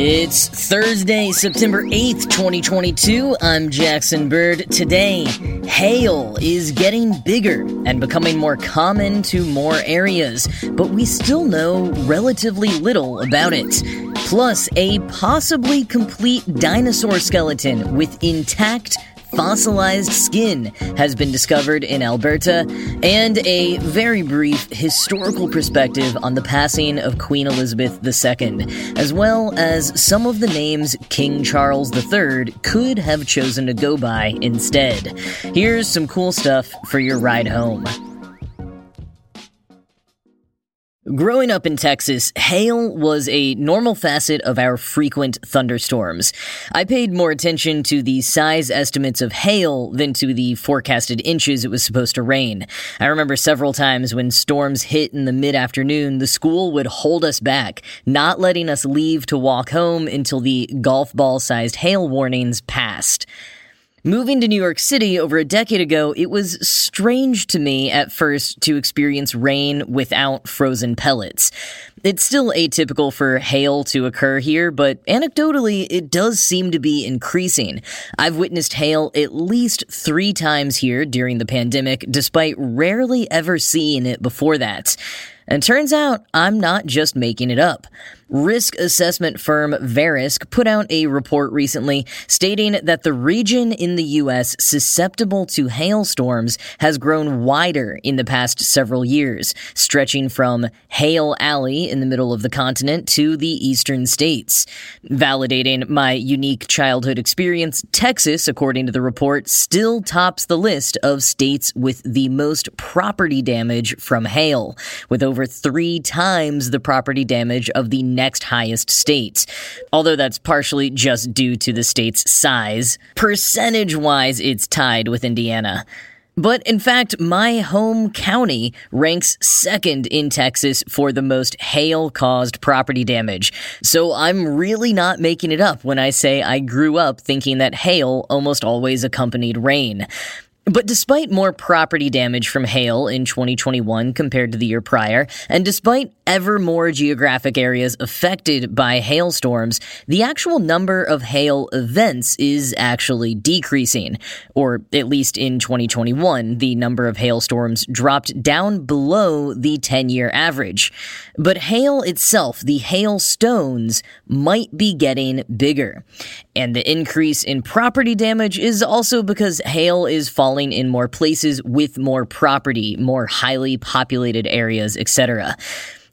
It's Thursday, September 8th, 2022. I'm Jackson Bird. Today, hail is getting bigger and becoming more common to more areas, but we still know relatively little about it. Plus, a possibly complete dinosaur skeleton with intact fossilized skin has been discovered in Alberta, and a very brief historical perspective on the passing of Queen Elizabeth II, as well as some of the names King Charles III could have chosen to go by instead. Here's some cool stuff for your ride home. Growing up in Texas, hail was a normal facet of our frequent thunderstorms. I paid more attention to the size estimates of hail than to the forecasted inches it was supposed to rain. I remember several times when storms hit in the mid afternoon, the school would hold us back, not letting us leave to walk home until the golf ball sized hail warnings passed. Moving to New York City over a decade ago, it was strange to me at first to experience rain without frozen pellets. It's still atypical for hail to occur here, but anecdotally, it does seem to be increasing. I've witnessed hail at least three times here during the pandemic, despite rarely ever seeing it before that. And turns out I'm not just making it up. Risk assessment firm Verisk put out a report recently stating that the region in the U.S. susceptible to hailstorms has grown wider in the past several years, stretching from Hail Alley in the middle of the continent to the eastern states. Validating my unique childhood experience, Texas, according to the report, still tops the list of states with the most property damage from hail, with over three times the property damage of the next highest state. Although that's partially just due to the state's size, percentage wise, it's tied with Indiana. But in fact, my home county ranks second in Texas for the most hail caused property damage. So I'm really not making it up when I say I grew up thinking that hail almost always accompanied rain. But despite more property damage from hail in 2021 compared to the year prior, and despite ever more geographic areas affected by hailstorms, the actual number of hail events is actually decreasing. Or at least in 2021, the number of hailstorms dropped down below the 10 year average. But hail itself, the hailstones, might be getting bigger. And the increase in property damage is also because hail is falling in more places with more property, more highly populated areas, etc.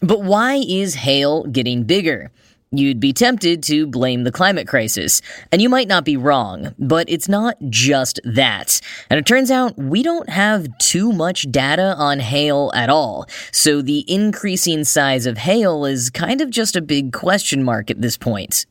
But why is hail getting bigger? You'd be tempted to blame the climate crisis. And you might not be wrong, but it's not just that. And it turns out we don't have too much data on hail at all. So the increasing size of hail is kind of just a big question mark at this point.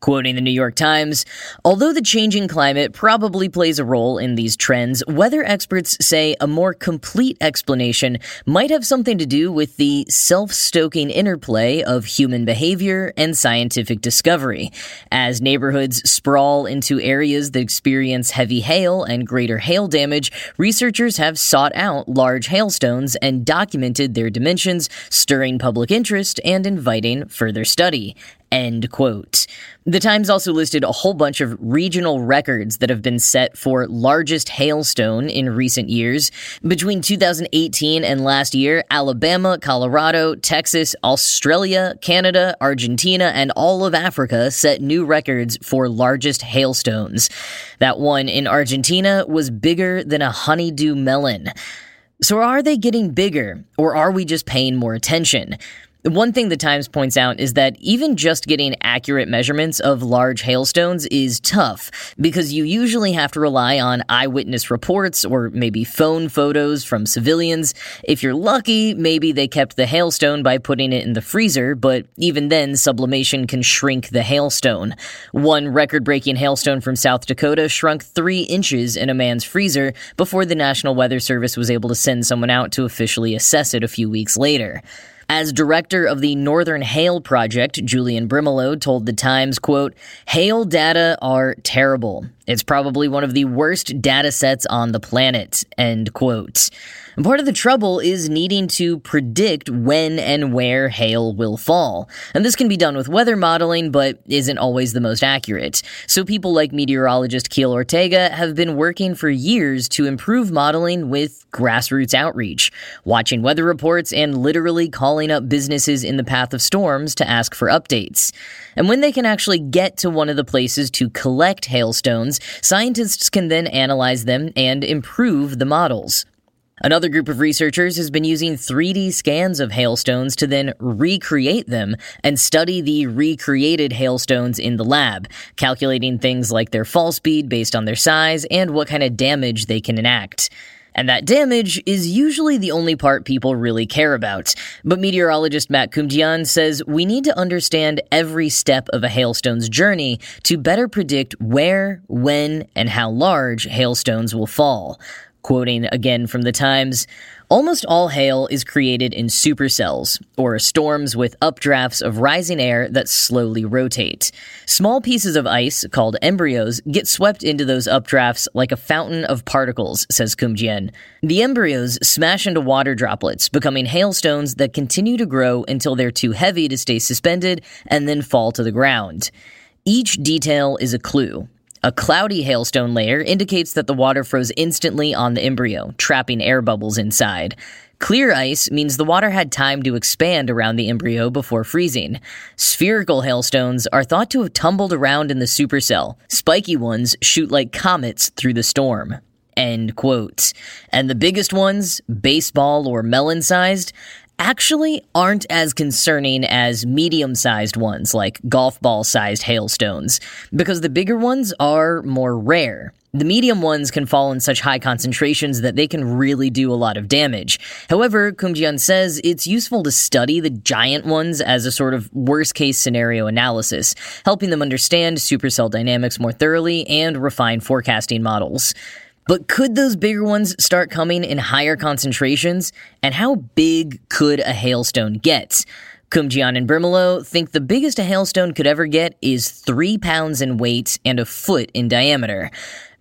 Quoting the New York Times, although the changing climate probably plays a role in these trends, weather experts say a more complete explanation might have something to do with the self stoking interplay of human behavior and scientific discovery. As neighborhoods sprawl into areas that experience heavy hail and greater hail damage, researchers have sought out large hailstones and documented their dimensions, stirring public interest and inviting further study. End quote. The Times also listed a whole bunch of regional records that have been set for largest hailstone in recent years. Between 2018 and last year, Alabama, Colorado, Texas, Australia, Canada, Argentina, and all of Africa set new records for largest hailstones. That one in Argentina was bigger than a honeydew melon. So are they getting bigger, or are we just paying more attention? One thing the Times points out is that even just getting accurate measurements of large hailstones is tough because you usually have to rely on eyewitness reports or maybe phone photos from civilians. If you're lucky, maybe they kept the hailstone by putting it in the freezer, but even then, sublimation can shrink the hailstone. One record breaking hailstone from South Dakota shrunk three inches in a man's freezer before the National Weather Service was able to send someone out to officially assess it a few weeks later. As director of the Northern Hail Project, Julian Brimelow told The Times, quote, Hail data are terrible. It's probably one of the worst data sets on the planet, end quote. And part of the trouble is needing to predict when and where hail will fall. And this can be done with weather modeling, but isn't always the most accurate. So people like meteorologist Kiel Ortega have been working for years to improve modeling with grassroots outreach, watching weather reports and literally calling up businesses in the path of storms to ask for updates. And when they can actually get to one of the places to collect hailstones, scientists can then analyze them and improve the models. Another group of researchers has been using 3D scans of hailstones to then recreate them and study the recreated hailstones in the lab, calculating things like their fall speed based on their size and what kind of damage they can enact. And that damage is usually the only part people really care about. But meteorologist Matt Kumjian says we need to understand every step of a hailstone's journey to better predict where, when, and how large hailstones will fall. Quoting again from the Times, almost all hail is created in supercells, or storms with updrafts of rising air that slowly rotate. Small pieces of ice, called embryos, get swept into those updrafts like a fountain of particles, says Kumjian. The embryos smash into water droplets, becoming hailstones that continue to grow until they're too heavy to stay suspended and then fall to the ground. Each detail is a clue, a cloudy hailstone layer indicates that the water froze instantly on the embryo, trapping air bubbles inside. Clear ice means the water had time to expand around the embryo before freezing. Spherical hailstones are thought to have tumbled around in the supercell. Spiky ones shoot like comets through the storm. End quote. And the biggest ones, baseball or melon sized, actually aren't as concerning as medium sized ones like golf ball sized hailstones, because the bigger ones are more rare. The medium ones can fall in such high concentrations that they can really do a lot of damage. However, Kumjian says it's useful to study the giant ones as a sort of worst case scenario analysis, helping them understand supercell dynamics more thoroughly and refine forecasting models. But could those bigger ones start coming in higher concentrations? And how big could a hailstone get? Kumjian and Brimelow think the biggest a hailstone could ever get is three pounds in weight and a foot in diameter.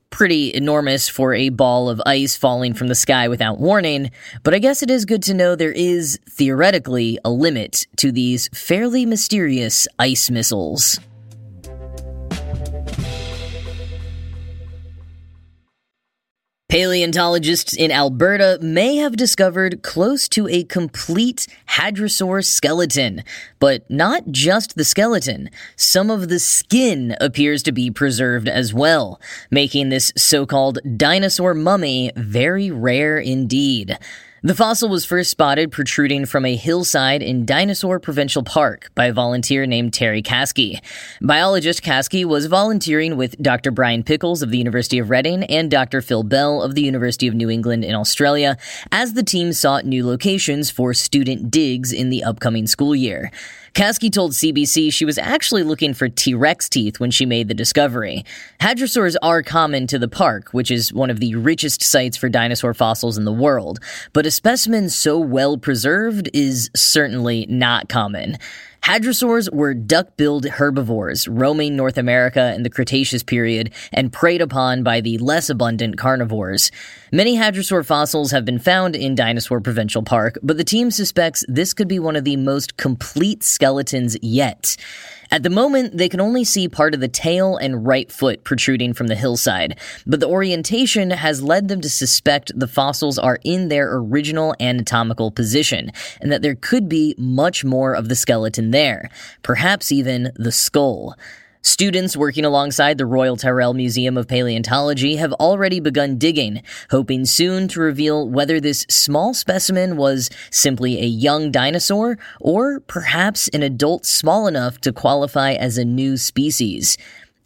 Pretty enormous for a ball of ice falling from the sky without warning, but I guess it is good to know there is, theoretically, a limit to these fairly mysterious ice missiles. Paleontologists in Alberta may have discovered close to a complete hadrosaur skeleton, but not just the skeleton. Some of the skin appears to be preserved as well, making this so-called dinosaur mummy very rare indeed. The fossil was first spotted protruding from a hillside in Dinosaur Provincial Park by a volunteer named Terry Caskey. Biologist Caskey was volunteering with Dr. Brian Pickles of the University of Reading and Dr. Phil Bell of the University of New England in Australia as the team sought new locations for student digs in the upcoming school year. Caskey told CBC she was actually looking for T Rex teeth when she made the discovery. Hadrosaurs are common to the park, which is one of the richest sites for dinosaur fossils in the world, but a specimen so well preserved is certainly not common. Hadrosaurs were duck-billed herbivores roaming North America in the Cretaceous period and preyed upon by the less abundant carnivores. Many hadrosaur fossils have been found in Dinosaur Provincial Park, but the team suspects this could be one of the most complete skeletons yet. At the moment, they can only see part of the tail and right foot protruding from the hillside, but the orientation has led them to suspect the fossils are in their original anatomical position, and that there could be much more of the skeleton there, perhaps even the skull. Students working alongside the Royal Tyrrell Museum of Paleontology have already begun digging, hoping soon to reveal whether this small specimen was simply a young dinosaur or perhaps an adult small enough to qualify as a new species.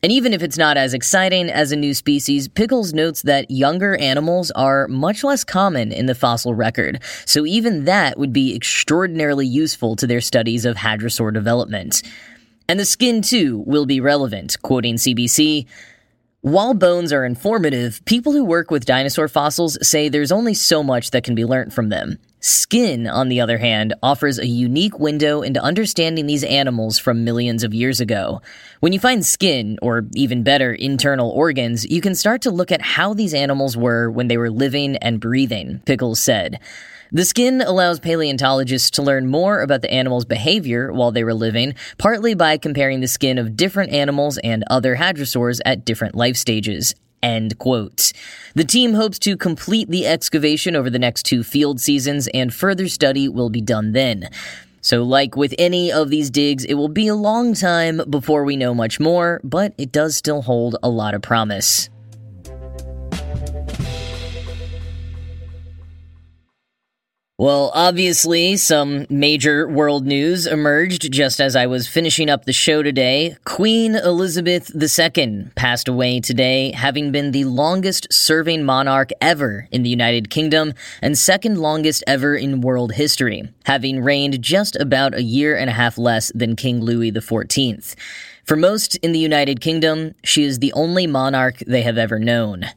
And even if it's not as exciting as a new species, Pickles notes that younger animals are much less common in the fossil record, so even that would be extraordinarily useful to their studies of hadrosaur development. And the skin, too, will be relevant, quoting CBC. While bones are informative, people who work with dinosaur fossils say there's only so much that can be learnt from them. Skin, on the other hand, offers a unique window into understanding these animals from millions of years ago. When you find skin, or even better, internal organs, you can start to look at how these animals were when they were living and breathing, Pickles said. The skin allows paleontologists to learn more about the animal's behavior while they were living, partly by comparing the skin of different animals and other hadrosaurs at different life stages. End quote. The team hopes to complete the excavation over the next two field seasons, and further study will be done then. So, like with any of these digs, it will be a long time before we know much more, but it does still hold a lot of promise. Well, obviously, some major world news emerged just as I was finishing up the show today. Queen Elizabeth II passed away today, having been the longest serving monarch ever in the United Kingdom and second longest ever in world history, having reigned just about a year and a half less than King Louis XIV. For most in the United Kingdom, she is the only monarch they have ever known.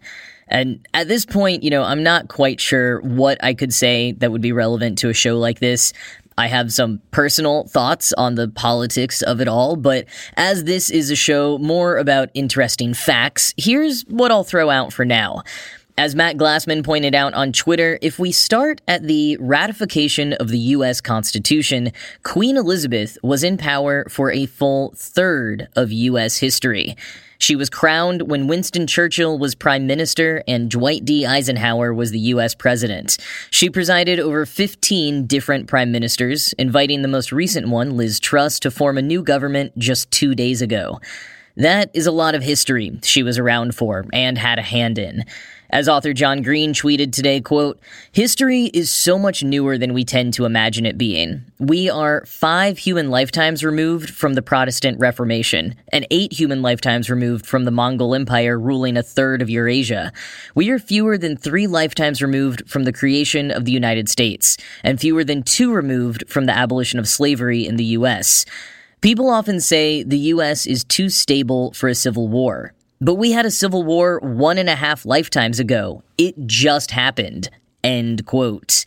And at this point, you know, I'm not quite sure what I could say that would be relevant to a show like this. I have some personal thoughts on the politics of it all, but as this is a show more about interesting facts, here's what I'll throw out for now. As Matt Glassman pointed out on Twitter, if we start at the ratification of the U.S. Constitution, Queen Elizabeth was in power for a full third of U.S. history. She was crowned when Winston Churchill was prime minister and Dwight D. Eisenhower was the U.S. president. She presided over 15 different prime ministers, inviting the most recent one, Liz Truss, to form a new government just two days ago. That is a lot of history she was around for and had a hand in. As author John Green tweeted today, quote, History is so much newer than we tend to imagine it being. We are five human lifetimes removed from the Protestant Reformation, and eight human lifetimes removed from the Mongol Empire ruling a third of Eurasia. We are fewer than three lifetimes removed from the creation of the United States, and fewer than two removed from the abolition of slavery in the U.S. People often say the U.S. is too stable for a civil war. But we had a civil war one and a half lifetimes ago. It just happened. End quote.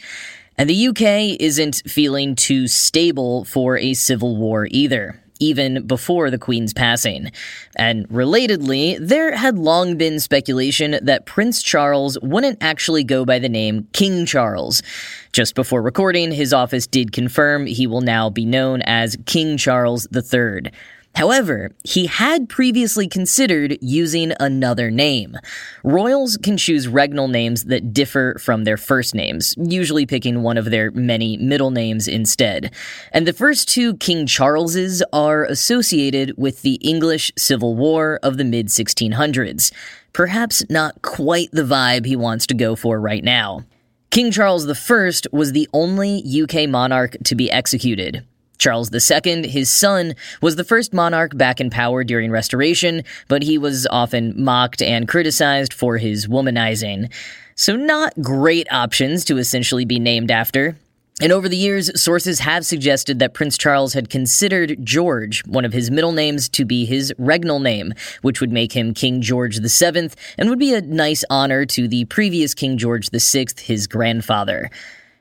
And the UK isn't feeling too stable for a civil war either even before the Queen's passing. And relatedly, there had long been speculation that Prince Charles wouldn't actually go by the name King Charles. Just before recording, his office did confirm he will now be known as King Charles III. However, he had previously considered using another name. Royals can choose regnal names that differ from their first names, usually picking one of their many middle names instead. And the first two King Charleses are associated with the English Civil War of the mid 1600s. Perhaps not quite the vibe he wants to go for right now. King Charles I was the only UK monarch to be executed. Charles II, his son, was the first monarch back in power during Restoration, but he was often mocked and criticized for his womanizing. So, not great options to essentially be named after. And over the years, sources have suggested that Prince Charles had considered George, one of his middle names, to be his regnal name, which would make him King George VII and would be a nice honor to the previous King George VI, his grandfather.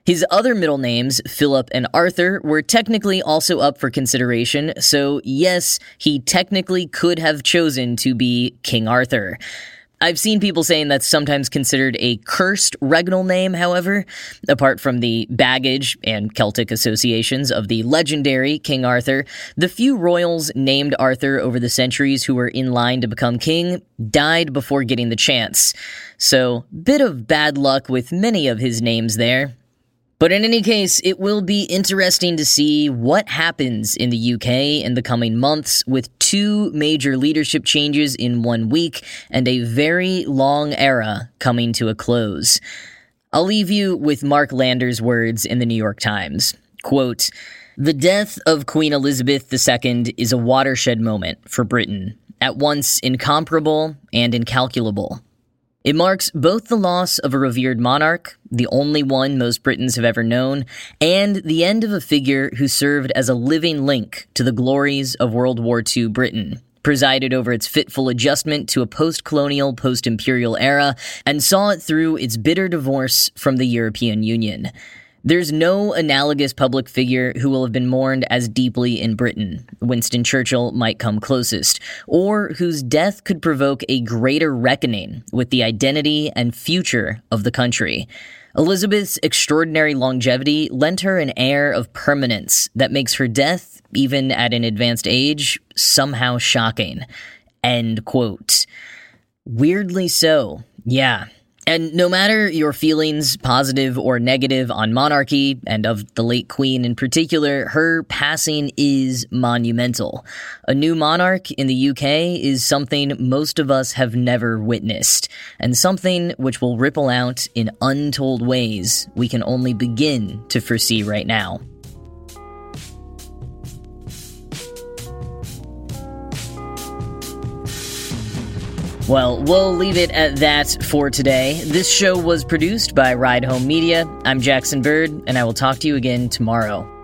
His other middle names, Philip and Arthur, were technically also up for consideration, so yes, he technically could have chosen to be King Arthur. I've seen people saying that's sometimes considered a cursed regnal name, however. Apart from the baggage and Celtic associations of the legendary King Arthur, the few royals named Arthur over the centuries who were in line to become king died before getting the chance. So, bit of bad luck with many of his names there. But in any case, it will be interesting to see what happens in the UK in the coming months with two major leadership changes in one week and a very long era coming to a close. I'll leave you with Mark Landler's words in the New York Times. Quote, the death of Queen Elizabeth II is a watershed moment for Britain, at once incomparable and incalculable. It marks both the loss of a revered monarch, the only one most Britons have ever known, and the end of a figure who served as a living link to the glories of World War II Britain, presided over its fitful adjustment to a post colonial, post imperial era, and saw it through its bitter divorce from the European Union. There's no analogous public figure who will have been mourned as deeply in Britain. Winston Churchill might come closest, or whose death could provoke a greater reckoning with the identity and future of the country. Elizabeth's extraordinary longevity lent her an air of permanence that makes her death, even at an advanced age, somehow shocking. End quote. Weirdly so, yeah. And no matter your feelings, positive or negative, on monarchy, and of the late Queen in particular, her passing is monumental. A new monarch in the UK is something most of us have never witnessed, and something which will ripple out in untold ways we can only begin to foresee right now. Well, we'll leave it at that for today. This show was produced by Ride Home Media. I'm Jackson Bird, and I will talk to you again tomorrow.